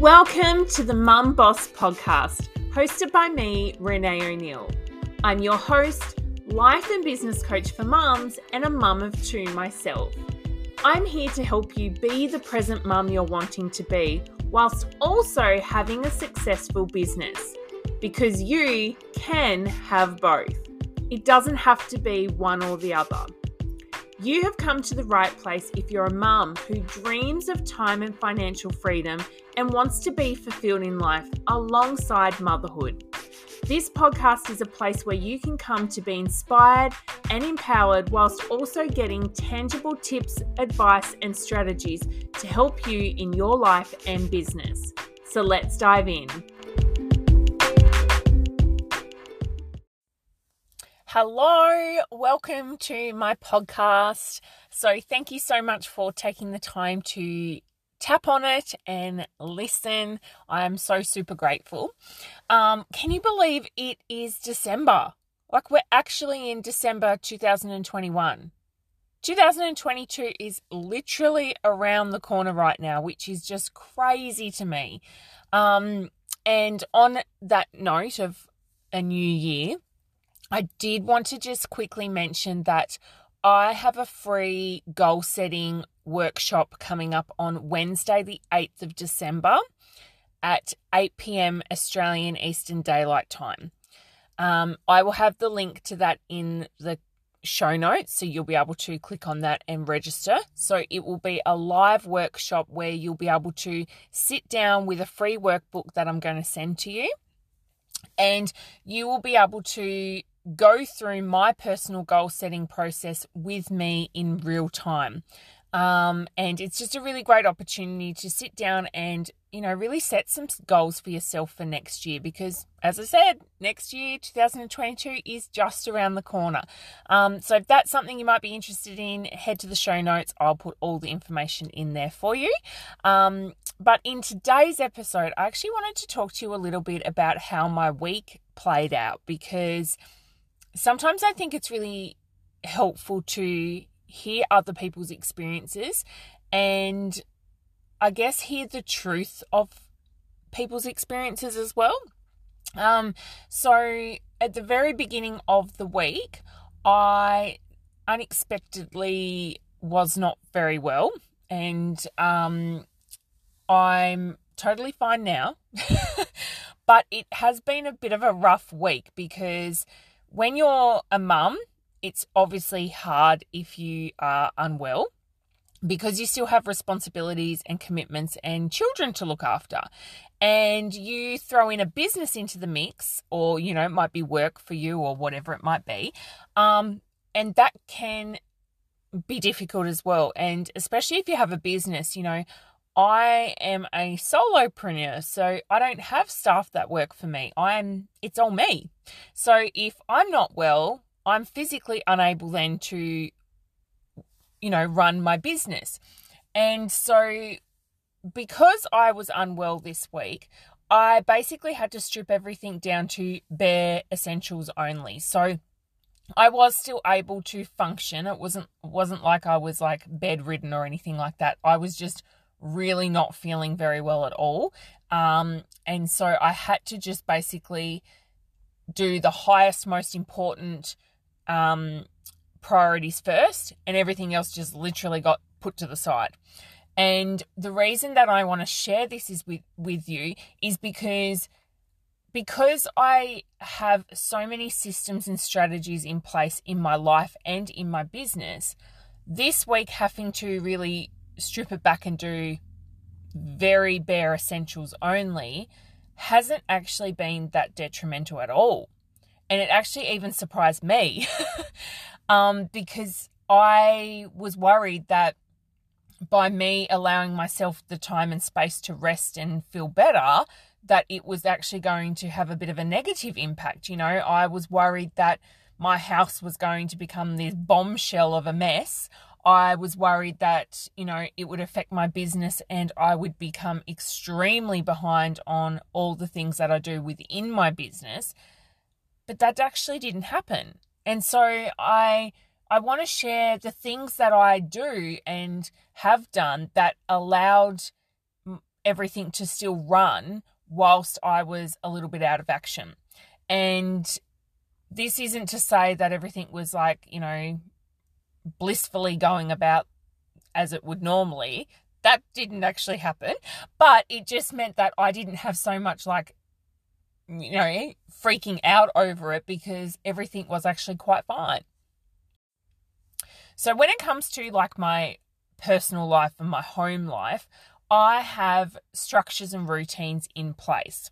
Welcome to the Mum Boss podcast, hosted by me, Renae O'Neill. I'm your host, life and business coach for mums, and a mum of two myself. I'm here to help you be the present mum you're wanting to be, whilst also having a successful business. Because you can have both. It doesn't have to be one or the other. You have come to the right place if you're a mum who dreams of time and financial freedom and wants to be fulfilled in life alongside motherhood. This podcast is a place where you can come to be inspired and empowered whilst also getting tangible tips, advice, and strategies to help you in your life and business. So let's dive in. Hello, welcome to my podcast. So, thank you so much for taking the time to tap on it and listen. I am so super grateful. Um, can you believe it is December? Like, we're actually in December 2021. 2022 is literally around the corner right now, which is just crazy to me. Um, and on that note of a new year, I did want to just quickly mention that I have a free goal setting workshop coming up on Wednesday, the 8th of December at 8 p.m. Australian Eastern Daylight Time. Um, I will have the link to that in the show notes, so you'll be able to click on that and register. So it will be a live workshop where you'll be able to sit down with a free workbook that I'm going to send to you. And you will be able to go through my personal goal setting process with me in real time. Um, and it's just a really great opportunity to sit down and, you know, really set some goals for yourself for next year because, as I said, next year, 2022, is just around the corner. Um, so if that's something you might be interested in, head to the show notes. I'll put all the information in there for you. Um, but in today's episode, I actually wanted to talk to you a little bit about how my week played out because sometimes I think it's really helpful to hear other people's experiences and I guess hear the truth of people's experiences as well. Um, so at the very beginning of the week, I unexpectedly was not very well, and um, I'm totally fine now. but it has been a bit of a rough week because when you're a mum, it's obviously hard if you are unwell because you still have responsibilities and commitments and children to look after. And you throw in a business into the mix, or, you know, it might be work for you or whatever it might be. Um, and that can be difficult as well. And especially if you have a business, you know, I am a solopreneur, so I don't have staff that work for me. I'm it's all me. So if I'm not well, I'm physically unable then to you know run my business. And so because I was unwell this week, I basically had to strip everything down to bare essentials only. So I was still able to function. It wasn't wasn't like I was like bedridden or anything like that. I was just really not feeling very well at all. Um, and so I had to just basically do the highest, most important um, priorities first, and everything else just literally got put to the side. And the reason that I want to share this is with, with you is because because I have so many systems and strategies in place in my life and in my business, this week having to really strip it back and do very bare essentials only hasn't actually been that detrimental at all. And it actually even surprised me um, because I was worried that by me allowing myself the time and space to rest and feel better, that it was actually going to have a bit of a negative impact. You know, I was worried that my house was going to become this bombshell of a mess I was worried that, you know, it would affect my business and I would become extremely behind on all the things that I do within my business. But that actually didn't happen. And so I I want to share the things that I do and have done that allowed everything to still run whilst I was a little bit out of action. And this isn't to say that everything was like, you know, blissfully going about as it would normally. That didn't actually happen, but it just meant that I didn't have so much like, you know, freaking out over it because everything was actually quite fine. So when it comes to like my personal life and my home life, I have structures and routines in place.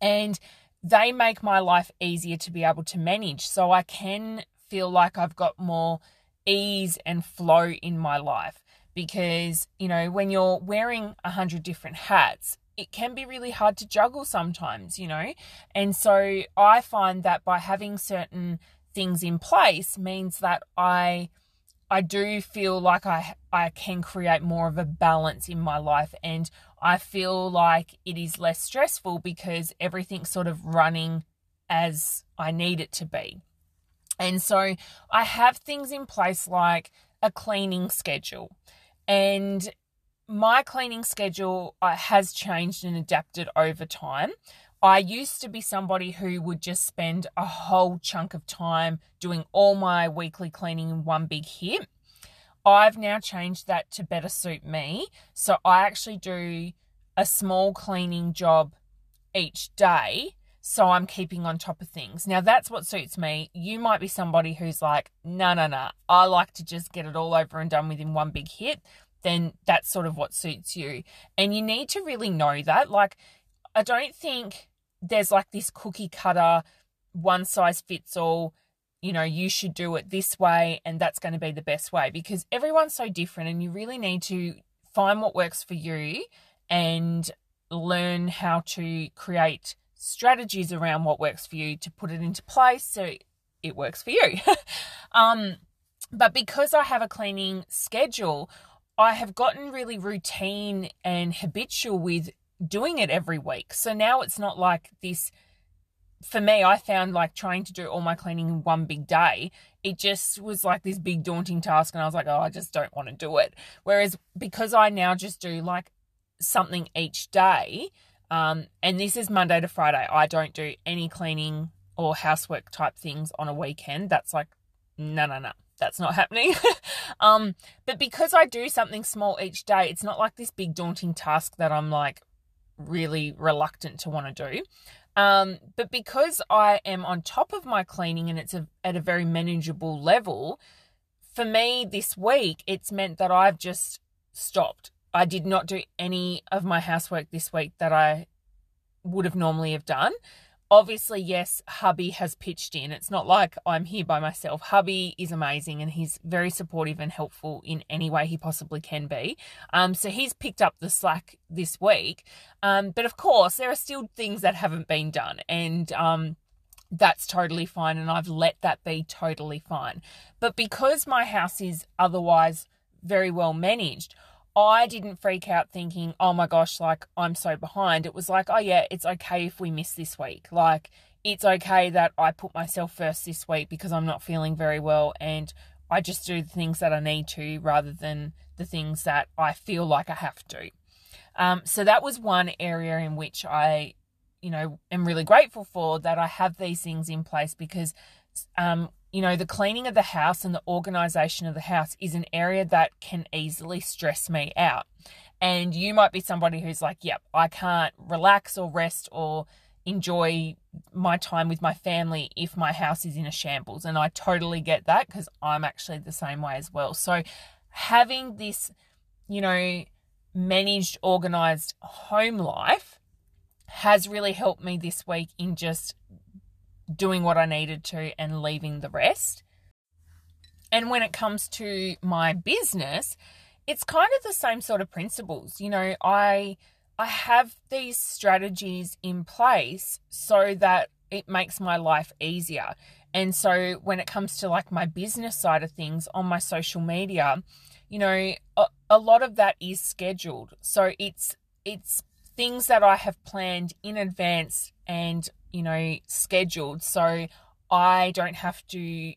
And they make my life easier to be able to manage. So I can feel like I've got more ease and flow in my life because, you know, when you're wearing a hundred different hats, it can be really hard to juggle sometimes, you know? And so I find that by having certain things in place means that I I do feel like I I can create more of a balance in my life and I feel like it is less stressful because everything's sort of running as I need it to be. And so I have things in place like a cleaning schedule. And my cleaning schedule uh, has changed and adapted over time. I used to be somebody who would just spend a whole chunk of time doing all my weekly cleaning in one big hit. I've now changed that to better suit me. So I actually do a small cleaning job each day. So I'm keeping on top of things. Now that's what suits me. You might be somebody who's like, no, no, no. I like to just get it all over and done with in one big hit. Then that's sort of what suits you. And you need to really know that. Like, I don't think there's like this cookie cutter, one size fits all, you know, you should do it this way and that's going to be the best way because everyone's so different and you really need to find what works for you and learn how to create strategies around what works for you to put it into place so it works for you. um, but because I have a cleaning schedule, I have gotten really routine and habitual with doing it every week. So now it's not like this. For me, I found like trying to do all my cleaning in one big day, it just was like this big daunting task. And I was like, oh, I just don't want to do it. Whereas because I now just do like something each day, um, and this is Monday to Friday, I don't do any cleaning or housework type things on a weekend. That's like, no, no, no that's not happening. um, but because I do something small each day, it's not like this big daunting task that I'm like really reluctant to want to do. Um, but because I am on top of my cleaning and it's a, at a very manageable level, for me this week, it's meant that I've just stopped. I did not do any of my housework this week that I would have normally have done obviously, yes, hubby has pitched in. It's not like I'm here by myself. Hubby is amazing and he's very supportive and helpful in any way he possibly can be. Um, so he's picked up the slack this week. Um, but of course, there are still things that haven't been done. And, um, that's totally fine and I've let that be totally fine. But because my house is otherwise very well managed, I didn't freak out thinking, oh my gosh, like I'm so behind. It was like, oh yeah, it's okay if we miss this week. Like it's okay that I put myself first this week because I'm not feeling very well and I just do the things that I need to rather than the things that I feel like I have to. Um, so that was one area in which I, you know, am really grateful for that I have these things in place because um, you know, the cleaning of the house and the organization of the house is an area that can easily stress me out. And you might be somebody who's like, yep, I can't relax or rest or enjoy my time with my family if my house is in a shambles. And I totally get that because I'm actually the same way as well. So having this, you know, managed, organized home life has really helped me this week in just doing what I needed to and leaving the rest. And when it comes to my business, it's kind of the same sort of principles. You know, I I have these strategies in place so that it makes my life easier. And so when it comes to like my business side of things on my social media, you know, a, a lot of that is scheduled. So it's it's things that I have planned in advance and you know, scheduled. So I don't have to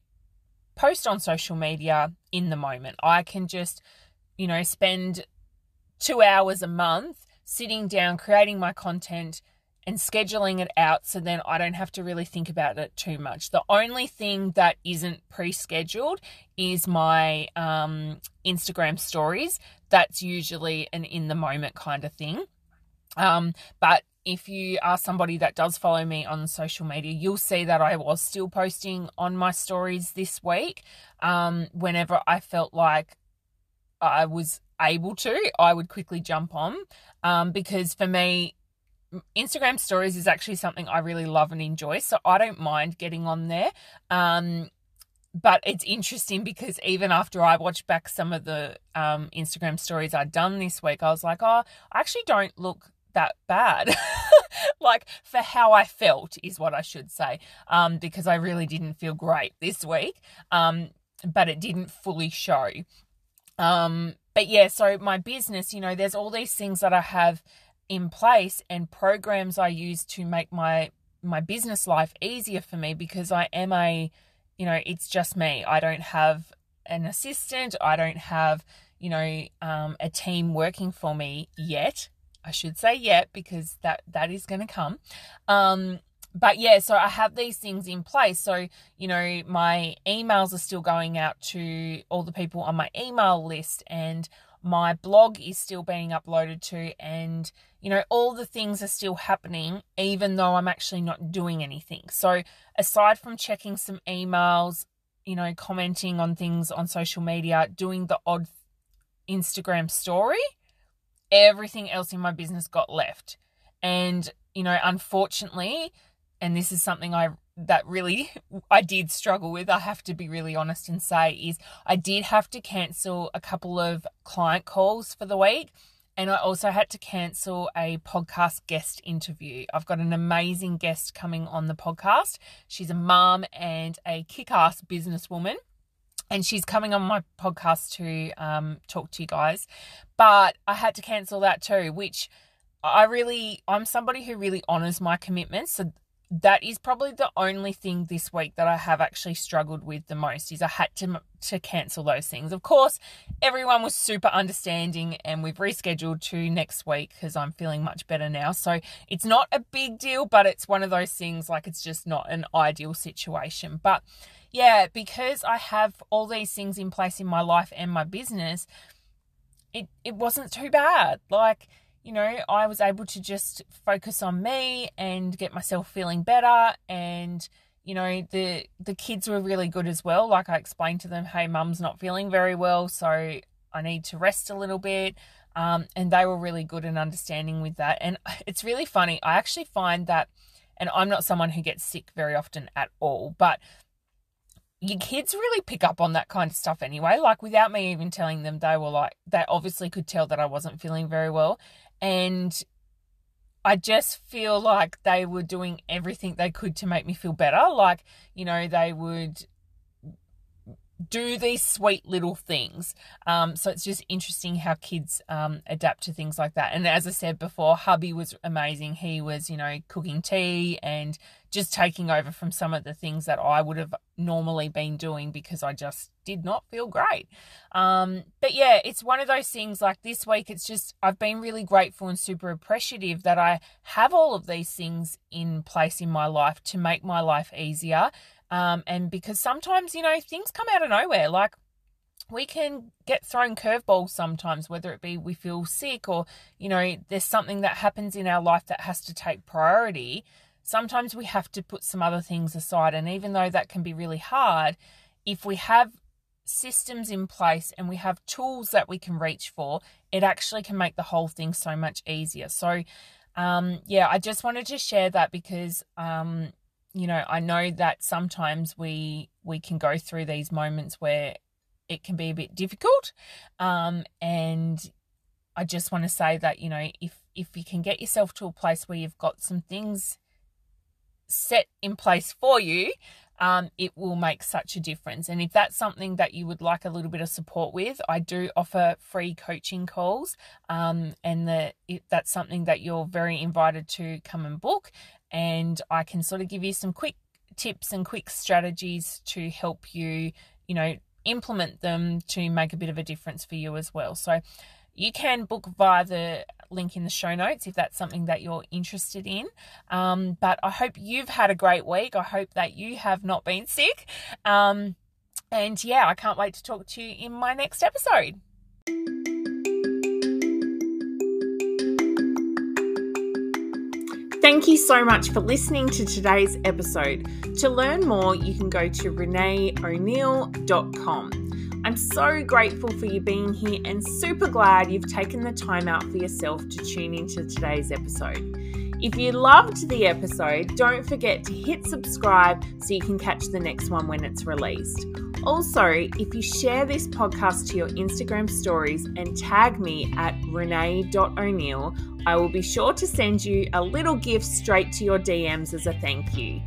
post on social media in the moment. I can just, you know, spend two hours a month sitting down, creating my content, and scheduling it out so then I don't have to really think about it too much. The only thing that isn't pre scheduled is my um, Instagram stories. That's usually an in the moment kind of thing. Um, but if you are somebody that does follow me on social media, you'll see that I was still posting on my stories this week. Um, whenever I felt like I was able to, I would quickly jump on um, because for me, Instagram stories is actually something I really love and enjoy. So I don't mind getting on there. Um, but it's interesting because even after I watched back some of the um, Instagram stories I'd done this week, I was like, oh, I actually don't look that bad. like for how I felt is what I should say. Um, because I really didn't feel great this week. Um, but it didn't fully show. Um, but yeah, so my business, you know, there's all these things that I have in place and programs I use to make my my business life easier for me because I am a you know it's just me I don't have an assistant I don't have you know um, a team working for me yet I should say yet because that that is going to come um, but yeah so I have these things in place so you know my emails are still going out to all the people on my email list and my blog is still being uploaded to and you know all the things are still happening even though I'm actually not doing anything. So aside from checking some emails, you know, commenting on things on social media, doing the odd Instagram story, everything else in my business got left. And you know, unfortunately, and this is something I that really I did struggle with, I have to be really honest and say, is I did have to cancel a couple of client calls for the week. And I also had to cancel a podcast guest interview. I've got an amazing guest coming on the podcast. She's a mom and a kick ass businesswoman. And she's coming on my podcast to um, talk to you guys. But I had to cancel that too, which I really, I'm somebody who really honors my commitments. So that is probably the only thing this week that I have actually struggled with the most is I had to to cancel those things. Of course, everyone was super understanding and we've rescheduled to next week cuz I'm feeling much better now. So, it's not a big deal, but it's one of those things like it's just not an ideal situation. But yeah, because I have all these things in place in my life and my business, it it wasn't too bad. Like you know, I was able to just focus on me and get myself feeling better. And you know the the kids were really good as well. Like i explained to them hey mum's not feeling very well so i need to rest a little bit. Um, and they were really good and understanding with that. And it's really funny. I actually find that and i'm not someone who gets sick very often at all but your kids really pick up on that kind of stuff anyway. Like without me even telling them they were like they obviously could tell that i wasn't feeling very well and I just feel like they were doing everything they could to make me feel better. Like, you know, they would do these sweet little things. Um, so it's just interesting how kids um, adapt to things like that. And as I said before, hubby was amazing. He was, you know, cooking tea and just taking over from some of the things that I would have normally been doing because I just did not feel great. Um, but yeah, it's one of those things like this week, it's just, I've been really grateful and super appreciative that I have all of these things in place in my life to make my life easier um, and because sometimes, you know, things come out of nowhere. Like we can get thrown curveballs sometimes, whether it be we feel sick or, you know, there's something that happens in our life that has to take priority. Sometimes we have to put some other things aside. And even though that can be really hard, if we have systems in place and we have tools that we can reach for, it actually can make the whole thing so much easier. So, um, yeah, I just wanted to share that because um, you know, I know that sometimes we we can go through these moments where it can be a bit difficult, um, and I just want to say that you know if if you can get yourself to a place where you've got some things set in place for you, um, it will make such a difference. And if that's something that you would like a little bit of support with, I do offer free coaching calls, um, and the, that's something that you're very invited to come and book and I can sort of give you some quick tips and quick strategies to help you, you know, implement them to make a bit of a difference for you as well. So you can book via the link in the show notes if that's something that you're interested in. Um, but I hope you've had a great week. I hope that you have not been sick. Um, and yeah, I can't wait to talk to you in my next episode. Thank you so much for listening to today's episode. To learn more, you can go to renaeoneill.com. I'm so grateful for you being here and super glad you've taken the time out for yourself to tune into today's episode. If you loved the episode, don't forget to hit subscribe so you can catch the next one when it's released. Also, if you share this podcast to your Instagram stories and tag me at renae.o'neill, I will be sure to send you a little gift straight to your DMs as a thank you.